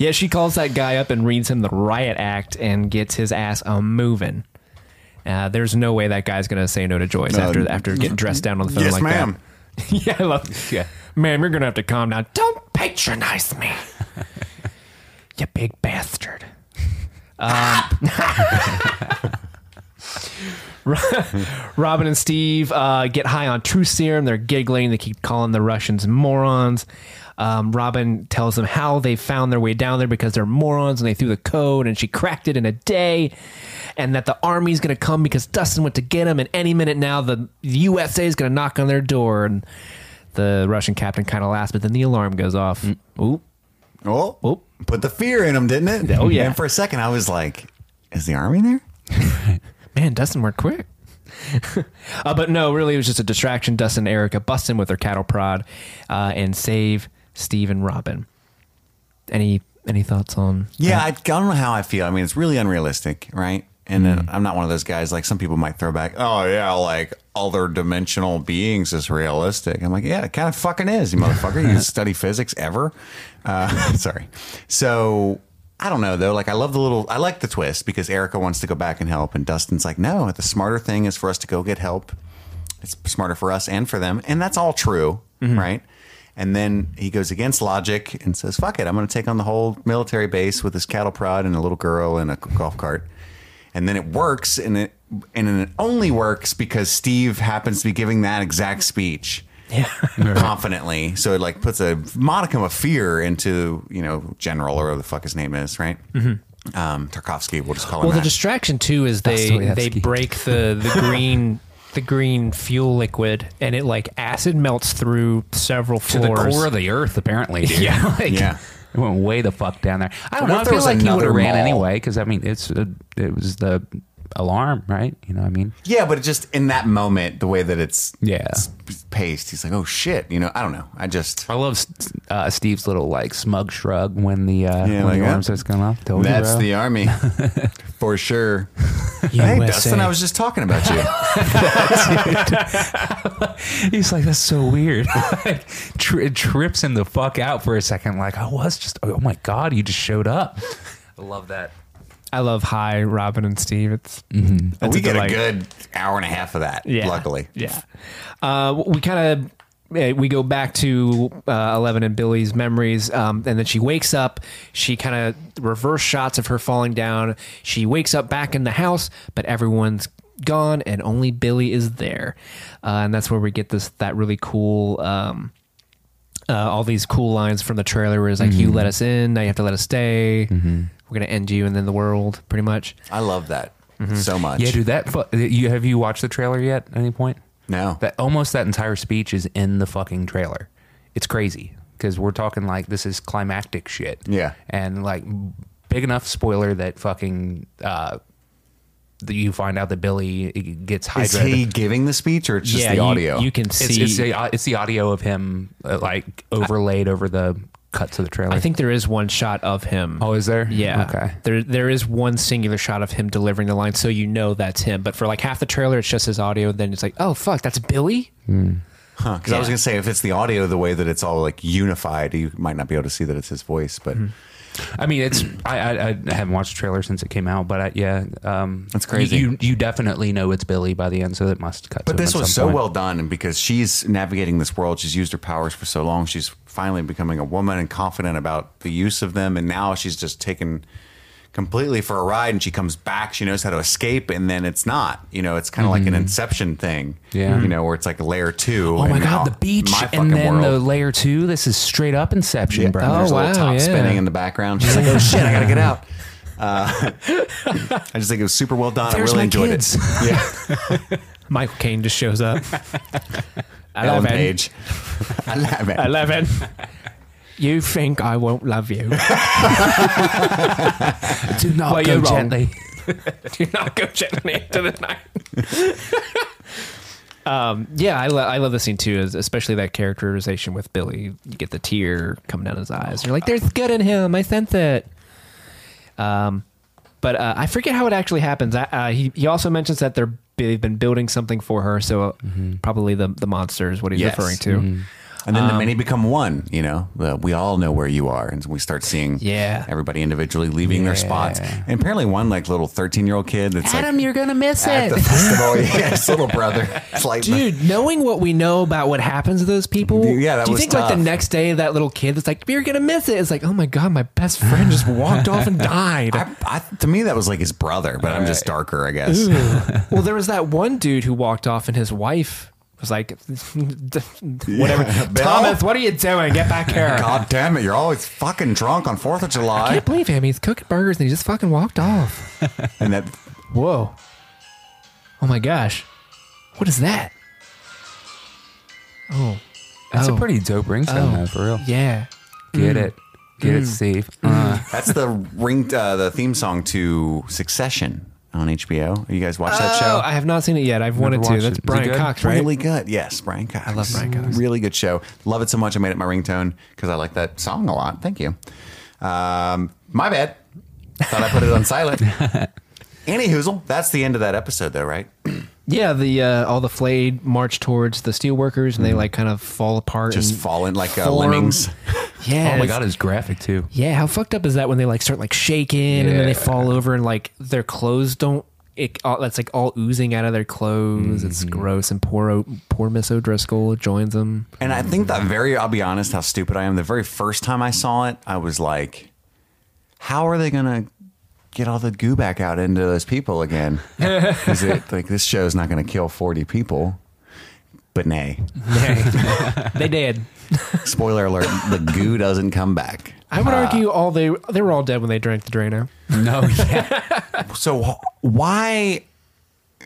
Yeah, she calls that guy up and reads him the riot act and gets his ass a moving. Uh, there's no way that guy's gonna say no to Joyce No. after after getting dressed down on the phone Yes, like ma'am. that. yeah, I love. Yeah, ma'am, you're gonna have to calm down. Don't patronize me, you big bastard. Um, Robin and Steve uh, get high on truth serum. They're giggling. They keep calling the Russians morons. Um, Robin tells them how they found their way down there because they're morons and they threw the code and she cracked it in a day. And that the army's going to come because Dustin went to get him. And any minute now, the USA is going to knock on their door. And the Russian captain kind of laughs, but then the alarm goes off. Ooh. Oh, put the fear in him, didn't it? Oh, yeah. And for a second, I was like, "Is the army there?" Man, Dustin worked quick. uh, but no, really, it was just a distraction. Dustin and Erica bust in with their cattle prod uh, and save Steve and Robin. Any any thoughts on? Yeah, I, I don't know how I feel. I mean, it's really unrealistic, right? And Mm. then I'm not one of those guys like some people might throw back. Oh yeah, like other dimensional beings is realistic. I'm like, yeah, it kind of fucking is, you motherfucker. you study physics ever? Uh, sorry. So I don't know though. Like I love the little. I like the twist because Erica wants to go back and help, and Dustin's like, no. The smarter thing is for us to go get help. It's smarter for us and for them, and that's all true, right? And then he goes against logic and says, "Fuck it, I'm going to take on the whole military base with this cattle prod and a little girl and a golf cart." And then it works, and it and it only works because Steve happens to be giving that exact speech confidently. So it like puts a modicum of fear into you know General or whatever the fuck his name is, right? Um, Tarkovsky, we'll just call him Well, the distraction too is they they break the the green. The green fuel liquid and it like acid melts through several to the floors. core of the earth, apparently. Dude. Yeah. like, Yeah. It went way the fuck down there. I don't What know. I if there feel was like he would have ran anyway because I mean, it's uh it was the alarm, right? You know what I mean? Yeah, but it just in that moment, the way that it's Yeah. It's paced, he's like, "Oh shit," you know. I don't know. I just I love uh, Steve's little like smug shrug when the uh, Yeah, when like the that. alarm starts going off. Told that's bro. the army for sure. Hey, Dustin, I was just talking about you. He's like, that's so weird. like, tri- it trips him the fuck out for a second. Like, I was just, oh my God, you just showed up. I love that. I love Hi Robin and Steve. It's we get a good hour and a half of that. Yeah. luckily. Yeah. Uh, we kind of we go back to uh, Eleven and Billy's memories, um, and then she wakes up. She kind of reverse shots of her falling down. She wakes up back in the house, but everyone's gone, and only Billy is there, uh, and that's where we get this that really cool. Um, uh, all these cool lines from the trailer where it's like, "You let us in, now you have to let us stay. We're gonna end you and then the world." Pretty much. I love that Mm-hmm. so much. Yeah, dude, that, fu- you, have you watched the trailer yet at any point? No. That almost that entire speech is in the fucking trailer. It's crazy because we're talking like this is climactic shit. Yeah. and like big enough spoiler that fucking uh, the, you find out that Billy gets Is Hydra. he giving the speech or it's just yeah, the you- audio? You, can it's, see. it's, the, it's the audio of him uh, like overlaid over the cuts to the trailer. I think there is one shot of him. Oh, is there? Yeah. Okay. There there is one singular shot of him delivering the line, so you know that's him. But for like half the trailer, it's just his audio. Then it's like, oh fuck, that's Billy. Because I was gonna say if it's the audio, the way that it's all like unified, you might not be able to see that it's his voice. But I mean, it's I, I I haven't watched the trailer since it came out, but I, yeah, um, That's crazy. You, you definitely know it's Billy by the end, so it must cut. But to him this at was some so point. well done, and because she's navigating this world, she's used her powers for so long. She's finally becoming a woman and confident about the use of them, and now she's just taken completely for a ride. And she comes back, she knows how to escape, and then it's not. You know, it's kind of like an Inception thing. Mm-hmm. Yeah. you know, where it's like layer two. Oh my god, the beach and then the layer two. This is straight up Inception, Yeah, bro. and there's Oh, a little wow, top yeah. spinning in the background. She's like, "Oh shit, I gotta get out." Uh, I just think it was super well done. There's I really my enjoyed kids. it. Yeah, Michael Caine just shows up. Ellen Eleven. Page. I love it. Eleven. You think I won't love you? Do not Well, go you're wrong. gently. Do not go gently into the night. um, yeah, I, lo- I love the scene too, especially that characterization with Billy. You get the tear coming down his eyes. You're like, "There's good in him. I sense it." Um, but uh, I forget how it actually happens. Uh, Uh, he he also mentions that they're they've been building something for her, so uh, probably the the monster is what he's Yes. referring to. And Um, then the many become one, you know, uh, we all know where you are. And we start seeing Yeah. everybody individually leaving their spots. And apparently one like little 13 year old kid that's Adam, like you're gonna miss at it. the festival. yeah, his little brother. It's like, Dude, knowing what we know about what happens to those people, Yeah, that do you was think like the tough. next day that little kid that's like, "You're gonna miss it"? It's like, oh my god, my best friend just walked off and died. I, I, to me, that was like his brother, but I'm just darker, I guess. well, there was that one dude who walked off, and his wife was like, "Whatever, Bill? Thomas, what are you doing? Get back here!" God damn it, you're always fucking drunk on 4th of July. I July. can't believe him. He's cooking burgers and he just fucking walked off. And that, Whoa! Oh my gosh, what is that? Oh, That's Oh. a pretty dope ringtone, Oh. though, for real. yeah. Get it, get it, Steve. Uh, that's the ring, uh, the theme song to Succession on HBO. You guys watch that Oh, show? I have not seen it yet. I've wanted to. watched That's it. Is it Brian good? Cox, right? Really good. Yes, Brian Cox. I love Brian Cox. Really good show. Love it so much. I made it my ringtone because I like that song a lot. Thank you. Um, my bad. Thought I put it on silent. Annie Hoozle. That's the end of that episode, though, right? Yeah, the uh, all the flayed march towards the steelworkers, and they like kind of fall apart. Mm-hmm. Just and falling like uh, form. lemmings. Yeah. oh my it's- god, it's graphic too. Yeah, how fucked up is that when they like start like shaking and then they fall over and like their clothes don't. It all, that's like all oozing out of their clothes. It's Mm-hmm. gross. And poor O- poor Miss O'Driscoll joins them. And I think that very, I'll be honest, how stupid I am. The very first time I saw it, I was like, how are they going to get all the goo back out into those people again? Is it like this show's not going to kill 40 people? But nay. Nay. they did. Spoiler alert, the goo doesn't come back. I would argue all they they were all dead when they drank the Drano. No, yeah. So why,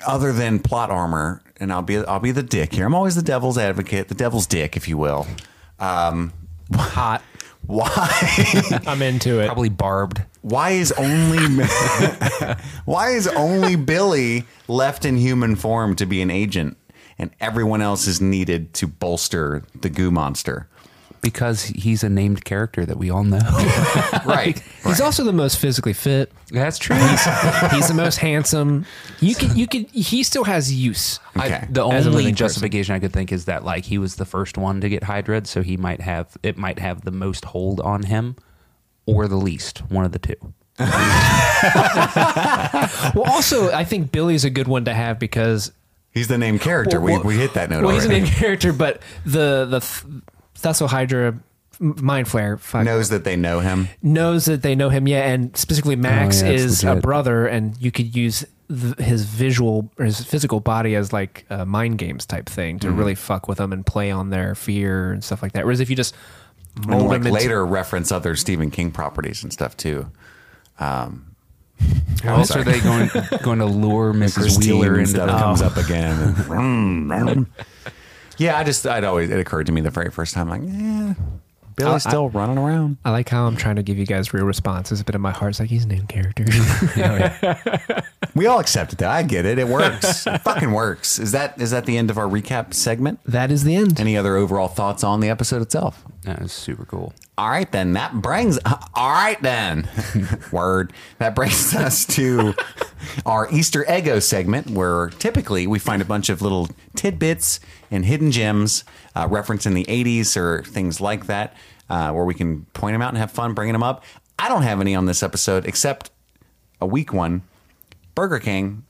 other than plot armor, and I'll be I'll be the dick here. I'm always the devil's advocate, the devil's dick, if you will. Um, Hot. Why? I'm into it. Probably barbed. why is only why is only Billy left in human form to be an agent, and everyone else is needed to bolster the goo monster? Because he's a named character that we all know. Right. He's also the most physically fit. That's true. He's the most handsome. You can you can. He still has use. Okay. I, the As only living person. justification I could think is that like he was the first one to get Hydra, so he might have it might have the most hold on him, or the least, one of the two. Well, also I think Billy's a good one to have because He's the named character. Well, we, we hit that note Well, he's a already. named character, but the the th- Thessal Hydra Mind Flayer fuck, Knows that they know him. knows that they know him. Yeah, and specifically Max Oh, yeah, it's is a brother, and you could use th- his visual or his physical body as like a mind games type thing Mm-hmm. to really fuck with them and play on their fear and stuff like that. Whereas if you just mold like him into- later reference other Stephen King properties and stuff too. How else are they going going to lure Mrs. Wheeler and into stuff the comes up again. yeah, I just I'd always it occurred to me the very first time like, yeah, Billy's I- still running around. I like how I'm trying to give you guys real responses, but in my heart, it's like he's a named character. Oh, we all accept it though. I get it. It works. it fucking works. Is that is that the end of our recap segment? that is the end. Any other overall thoughts on the episode itself? That was super cool. All right, then that brings. All right, then. Word. That brings us to our Easter Eggo segment, where typically we find a bunch of little tidbits and hidden gems uh, referencing the '80s or things like that, uh, where we can point them out and have fun bringing them up. I don't have any on this episode except a weak one. Burger King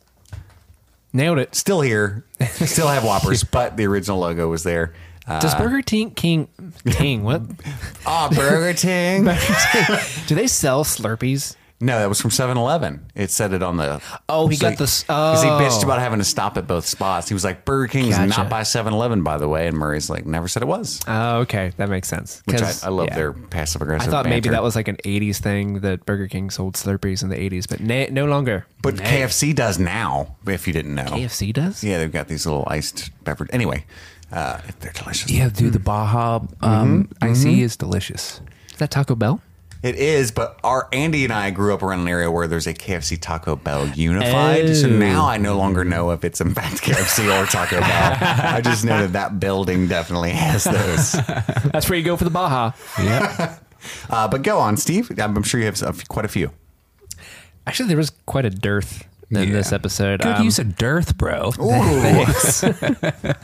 Nailed it. still here, still have Whoppers, but the original logo was there. Uh, Does Burger King King King what? Ah, Burger King. Do they sell Slurpees? No, that was from 7-Eleven. It said it on the. Oh, he got this- Because he oh. bitched about having to stop at both spots. He was like, Burger King is Gotcha. not by 7-Eleven, by the way. And Murray's like, never said it was. Oh, okay, that makes sense. Which I, 'Cause, I love yeah. their passive aggression. I aggressive. thought maybe that was like an '80s thing that Burger King sold Slurpees in the '80s, but na- no longer. But KFC does now, if you didn't know. KFC does. Yeah, they've got these little iced beverage. Anyway, uh, they're delicious. Yeah, dude, the Baja um, IC is delicious. Is that Taco Bell? It is, but our Andy and I grew up around an area where there's a KFC Taco Bell unified. So Oh. now I no longer know if it's in fact KFC or Taco Bell. I just know that that building definitely has those. That's where you go for the Baja. Yeah. Uh, but go on, Steve. I'm sure you have a f- quite a few. Actually, there was quite a dearth in Yeah. this episode. Good Um, use of dearth, bro. I,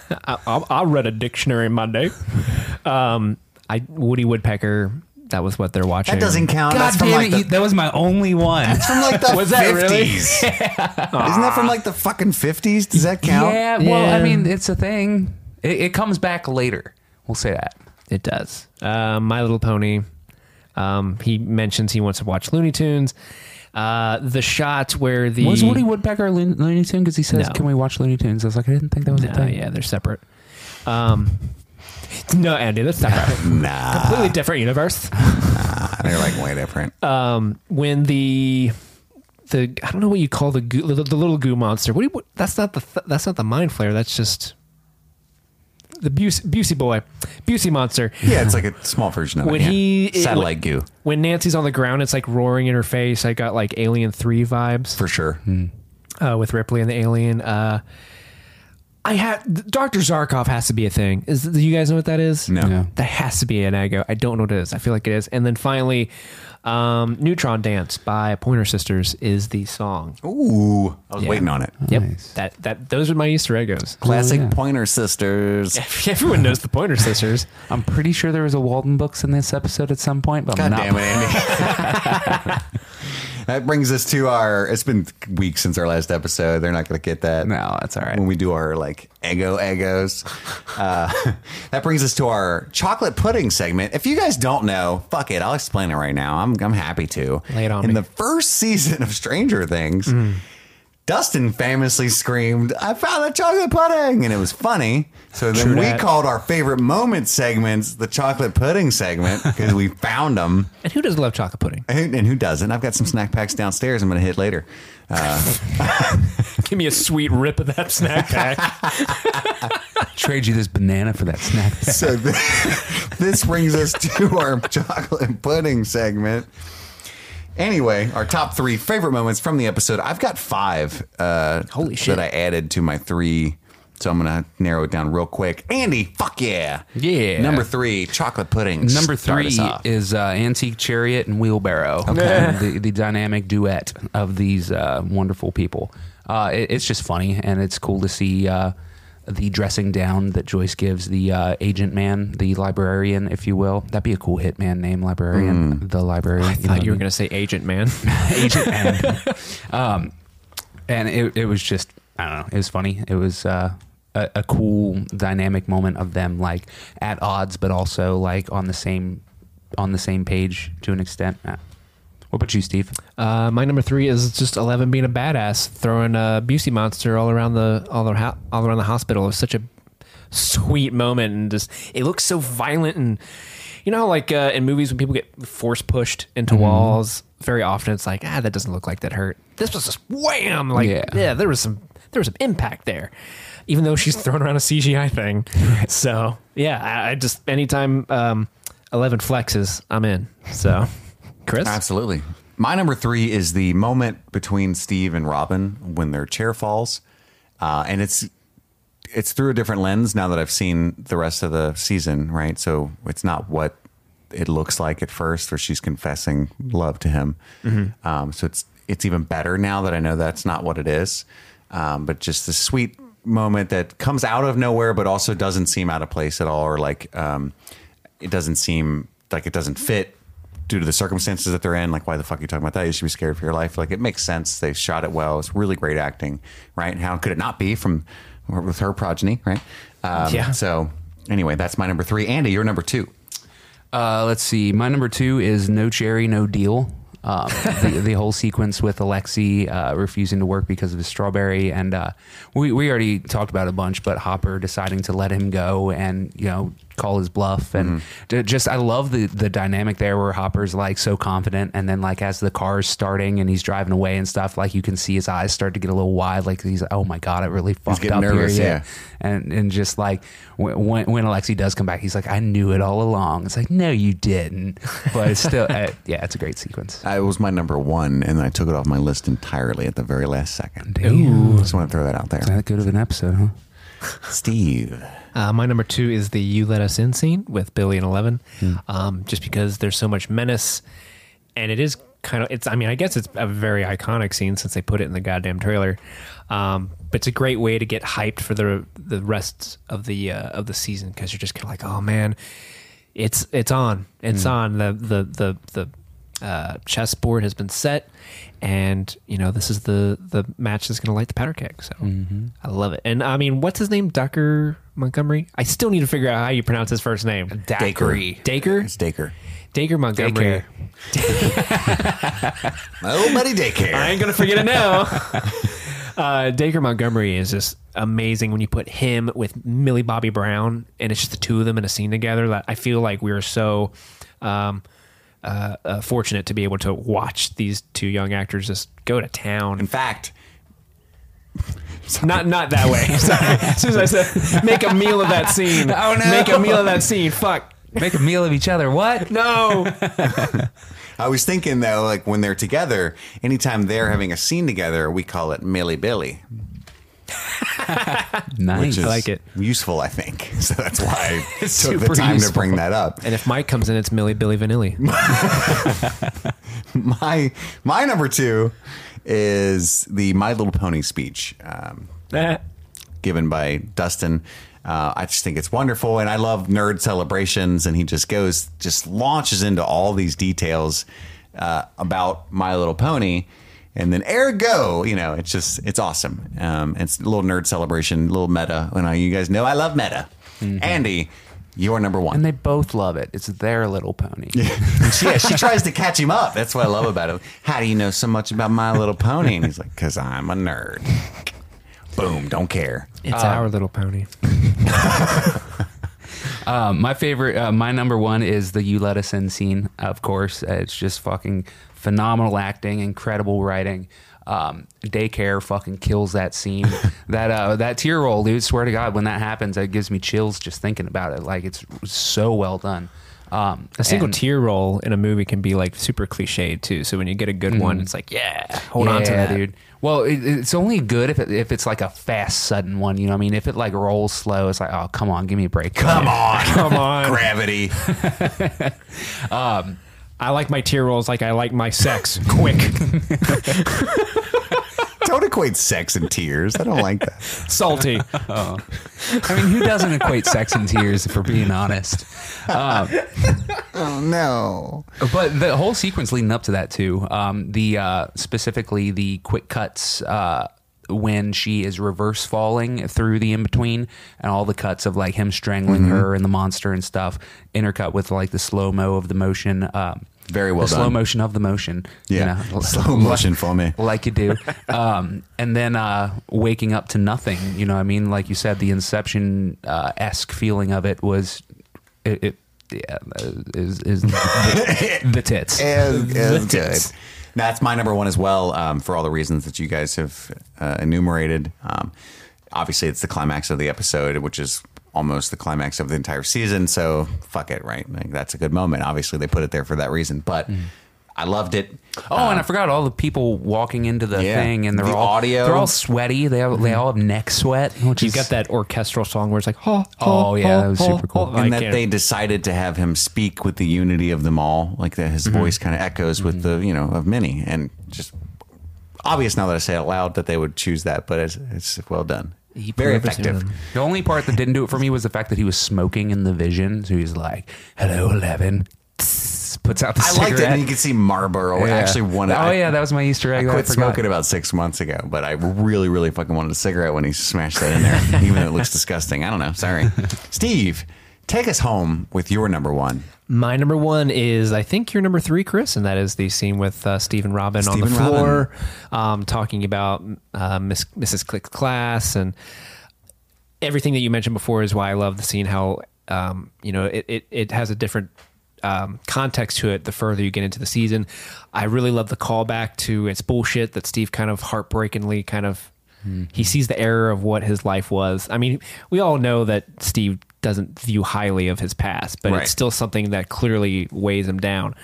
I, I read a dictionary Monday. Um, I Woody Woodpecker. That was what they're watching. That doesn't count. God That's from damn like it, the, you- that was my only one. that's from like the Was that really? 50s. Isn't that from like the fucking 50s? Does that count? Yeah, well, I mean, it's a thing. It, it comes back later. We'll say that. It does. Um, My Little Pony. Um, he mentions he wants to watch Looney Tunes. Uh, the shot where the Was Woody Woodpecker a Looney, Looney Tune? Because he says, No. "Can we watch Looney Tunes?" I was like, I didn't think that was a No, thing. yeah, they're separate. Um, no, Andy, that's separate. Nah, Completely different universe. they're like way different. Um, when the the I don't know what you call the goo, the, the little goo monster. What do you? What, that's not the th- that's not the mind flayer. That's just the Busey, Busey boy, Busey monster. yeah, it's like a small version of When it. yeah. he it- satellite goo When Nancy's on the ground, it's like roaring in her face. I got like Alien Three vibes for sure. uh, with Ripley and the alien. Uh, I had Doctor Zarkov has to be a thing. Is do you guys know what that is? No. Yeah. That has to be an ego. I don't know what it is. I feel like it is. And then finally, um, Neutron Dance by Pointer Sisters is the song. Ooh, I was Yeah. waiting on it. Yep. Nice. That that those are my Easter egos. Classic yeah. Pointer Sisters. Everyone knows the Pointer Sisters. I'm pretty sure there was a Waldenbooks in this episode at some point, but I'm God not. damn it, Andy. that brings us to our. It's been weeks since our last episode. They're not going to get that. No, that's all right. When we do our like ego egos, uh, that brings us to our chocolate pudding segment. If you guys don't know, fuck it, I'll explain it right now. I'm I'm happy to. Lay it on In me. the first season of Stranger Things. Dustin famously screamed, I found the chocolate pudding! And it was funny. So then True we that. called our favorite moment segments the chocolate pudding segment because we found them. And who doesn't love chocolate pudding? And and who doesn't? I've got some snack packs downstairs I'm going to hit later. Uh, Give me a sweet rip of that snack pack. Trade you this banana for that snack. pack. So th- this brings us to our chocolate pudding segment. Anyway, our top three favorite moments from the episode. I've got five. Uh, Holy shit. That I added to my three. So I'm going to narrow it down real quick. Andy, fuck yeah. Yeah. Number three, chocolate pudding. Number three is uh, Antique Chariot and Wheelbarrow. Okay. the, the dynamic duet of these uh, wonderful people. Uh, it- it's just funny, and it's cool to see uh, the dressing down that Joyce gives the uh, agent man, the librarian, if you will. That'd be a cool hitman name, librarian. The librarian. I thought you were going to say agent man. agent man. um, and it, it was just I don't know. It was funny. It was uh, a, a cool dynamic moment of them like at odds, but also like on the same on the same page to an extent. What about you, Steve? Uh, my number three is just Eleven being a badass, throwing a Busey monster all around the all around, all around the hospital. It was such a sweet moment, and just it looks so violent. And you know, like uh, in movies when people get force pushed into walls, very often it's like, ah, that doesn't look like that hurt. This was just wham! Like, Yeah. yeah, there was some there was some impact there, even though she's throwing around a CGI thing. so yeah, I, I just anytime. Um, 11 flexes, I'm in. So, Chris? Absolutely. My number three is the moment between Steve and Robin when their chair falls, uh, and it's it's through a different lens now that I've seen the rest of the season. Right, so it's not what it looks like at first, where she's confessing love to him. Um, so it's it's even better now that I know that's not what it is. Um, but just the sweet moment that comes out of nowhere, but also doesn't seem out of place at all, or like um, it doesn't seem like it doesn't fit due to the circumstances that they're in. Like, why the fuck are you talking about that? You should be scared for your life. Like, it makes sense. They shot it well. It's really great acting, right? How could it not be from with her progeny, right? Um, Yeah. So anyway, that's my number three. Andy, you're number two. Uh, let's see. My number two is No Cherry, No Deal. Um, the, the whole sequence with Alexei uh, refusing to work because of his strawberry, and uh, we we already talked about it a bunch, but Hopper deciding to let him go and you know call his bluff, and d- just I love the the dynamic there where Hopper's like so confident, and then like as the car's starting and he's driving away and stuff, like you can see his eyes start to get a little wide, like he's oh my god, it really fucked up nervous, here, yeah. and and just like when when Alexei does come back, he's like, I knew it all along. It's like, no, you didn't. But it's still, uh, yeah, it's a great sequence. Uh, It was my number one, and I took it off my list entirely at the very last second. Damn. Just want to throw that out there. That good of an episode, huh? Steve. Uh, my number two is the "You Let Us In" scene with Billy and Eleven, um, just because there's so much menace, and it is kind of it's. I mean, I guess it's a very iconic scene since they put it in the goddamn trailer. Um, but it's a great way to get hyped for the the rest of the uh, of the season because you're just kind of like, oh man, it's it's on, it's on. The the the the uh, chessboard has been set, and you know this is the the match that's going to light the powder keg. So I love it. And I mean, what's his name? Ducker Montgomery. I still need to figure out how you pronounce his first name. Daiquiri. Dacre. It's Daker. Dacre Montgomery. Oh, buddy, Daycare. I ain't gonna forget it now. uh, Dacre Montgomery is just amazing when you put him with Millie Bobby Brown, and it's just the two of them in a scene together. That I feel like we are so um, uh, uh, fortunate to be able to watch these two young actors just go to town. In town. fact, Not not that way. Sorry. As soon as I said make a meal of that scene. Oh, no. Make a meal of that scene. Fuck. Make a meal of each other. What? No. I was thinking though, like when they're together, anytime they're having a scene together, we call it Millie Billy, Nice. I like it. useful, I think. So that's why I took the time to bring that up. And if Mike comes in, it's Millie Billy Vanilli. My my number two is the My Little Pony speech. Um, given by Dustin. Uh, I just think it's wonderful, and I love nerd celebrations. And he just goes, just launches into all these details uh, about My Little Pony, and then ergo, you know, it's just it's awesome. Um, it's a little nerd celebration, a little meta. And I, you guys know I love meta. Andy, you're number one. And they both love it. It's their little pony. And she, yeah, she tries to catch him up. That's what I love about it. How do you know so much about My Little Pony? And he's like, because I'm a nerd. Boom, don't care. It's our little pony. Um, my favorite, uh, my number one is the "You Let Us In" scene. Of course, Uh, it's just fucking phenomenal acting, incredible writing. Um, daycare fucking kills that scene. that uh, that tear roll, dude. Swear to God, when that happens, it gives me chills just thinking about it. Like it's so well done. Um, A single and- tear roll in a movie can be like super cliched too. So when you get a good one, it's like, yeah, hold on to that, dude. Well, it, it's only good if it, if it's like a fast, sudden one. You know, what I mean, if it like rolls slow, it's like, oh, come on, give me a break. Come on. Come on. Gravity. I like my tear rolls like I like my sex. Quick, Don't equate sex and tears. I don't like that. salty. I mean, who doesn't equate sex and tears? If we're being honest. Um, Oh, no. But the whole sequence leading up to that too, um, the uh, specifically the quick cuts uh, when she is reverse falling through the in between, and all the cuts of like him strangling her and the monster and stuff, intercut with like the slow mo of the motion. Um, Very well the slow motion of the motion. Yeah. you know, Slow motion for me. like you do. Um, and then uh, waking up to nothing. You know, what I mean, like you said, the Inception uh, esque feeling of it was it. it yeah, is is the, the tits. Is, is good. tits. That's my number one as well, um, for all the reasons that you guys have uh, enumerated. Um, obviously, it's the climax of the episode, which is almost the climax of the entire season. So fuck it, right? Like that's a good moment. Obviously, they put it there for that reason. But mm-hmm. I loved it. Oh, and I um, forgot all the people walking into the Yeah. thing, and they're The all audio. They're all sweaty. They have, they mm-hmm. all have neck sweat. Which You've is, got that orchestral song where it's like, oh, Oh, yeah, that was super cool. I and that can't- they decided to have him speak with the unity of them all, like that his mm-hmm. voice kind of echoes with the you know of many, and just obvious now that I say it out loud that they would choose that, but it's, it's well done, very effective. The only part that didn't do it for me was the fact that he was smoking in the vision. So he's like, "Hello, Eleven." Puts out the cigarette. I cigarette. liked it, and you could see Marlboro Yeah. actually wanted. Oh yeah, that was my Easter I egg. that quit forgot. smoking about six months ago, but I really, really fucking wanted a cigarette when he smashed that in there, even though it looks disgusting. I don't know. Sorry, Steve. Take us home with your number one. My number one is, I think, your number three, Chris, and that is the scene with uh, Steve and Robin on the floor, um, talking about uh, Miss, Mrs. Click's class and everything that you mentioned before is why I love the scene. How um, you know it, it, it has a different um, context to it the further you get into the season. I really love the callback to it's bullshit that Steve kind of heartbreakingly kind of he sees the error of what his life was. I mean, we all know that Steve doesn't view highly of his past, but Right. it's still something that clearly weighs him down.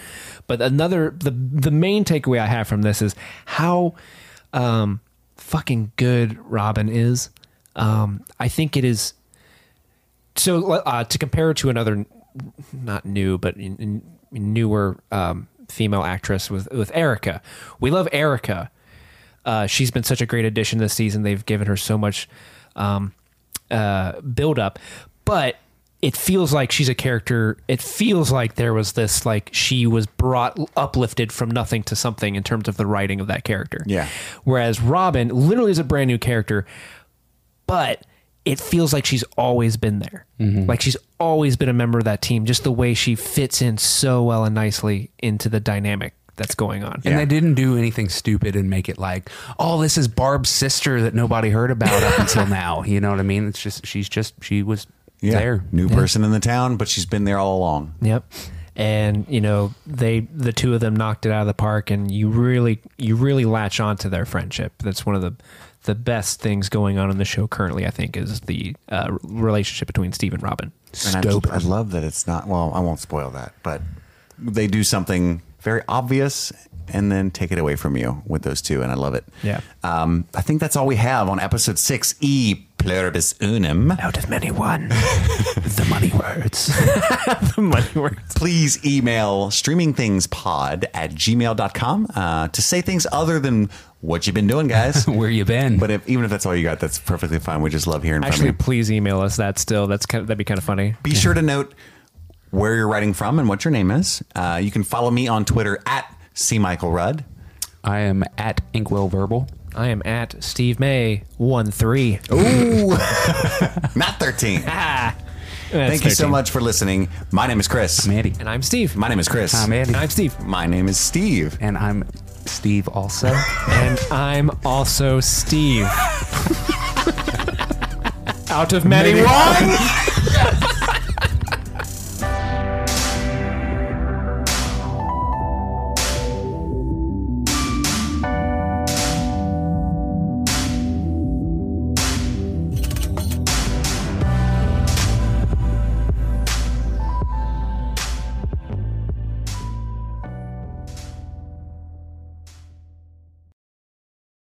But another the the main takeaway I have from this is how um, fucking good Robin is. Um, I think it is so uh, to compare it to another not new but in, in newer um, female actress with with Erica. We love Erica. Uh, she's been such a great addition this season. They've given her so much um, uh, build up, but it feels like she's a character. It feels like there was this like she was brought uplifted from nothing to something in terms of the writing of that character. Yeah. Whereas Robin literally is a brand new character, but it feels like she's always been there. Mm-hmm. Like she's always been a member of that team. Just the way she fits in so well and nicely into the dynamic that's going on. And they didn't do anything stupid and make it like, oh, this is Barb's sister that nobody heard about up until now. You know what I mean? It's just she's just she was Yeah, there. new person in the town, but she's been there all along. Yep. And you know they the two of them knocked it out of the park, and you really you really latch on to their friendship. That's one of the the best things going on in the show currently. I think is the uh, relationship between Steve and Robin. And I, I love that it's not. Well, I won't spoil that, but they do something very obvious and then take it away from you with those two, and I love it. Yeah. Um, I think that's all we have on episode six. E pluribus unum. Out of many one, the money words. the money words. Please email streamingthingspod at gmail.com uh, to say things other than what you've been doing, guys. Where you been? but if, even if that's all you got, that's perfectly fine. We just love hearing Actually, from you. please email us that. Still, that's kind of, that'd be kind of funny. Be sure to note where you're writing from and what your name is. Uh, you can follow me on Twitter at C. Michael Rudd. I am at Inkwell Verbal. I am at Steve May one three. Ooh, not 13. Ah. Thank you so much for listening. My name is Chris. I'm Andy. And I'm Steve. My name is Chris. I'm Andy. And I'm Steve. My name is Steve. And I'm Steve also. And I'm also Steve. Out of many, Many one.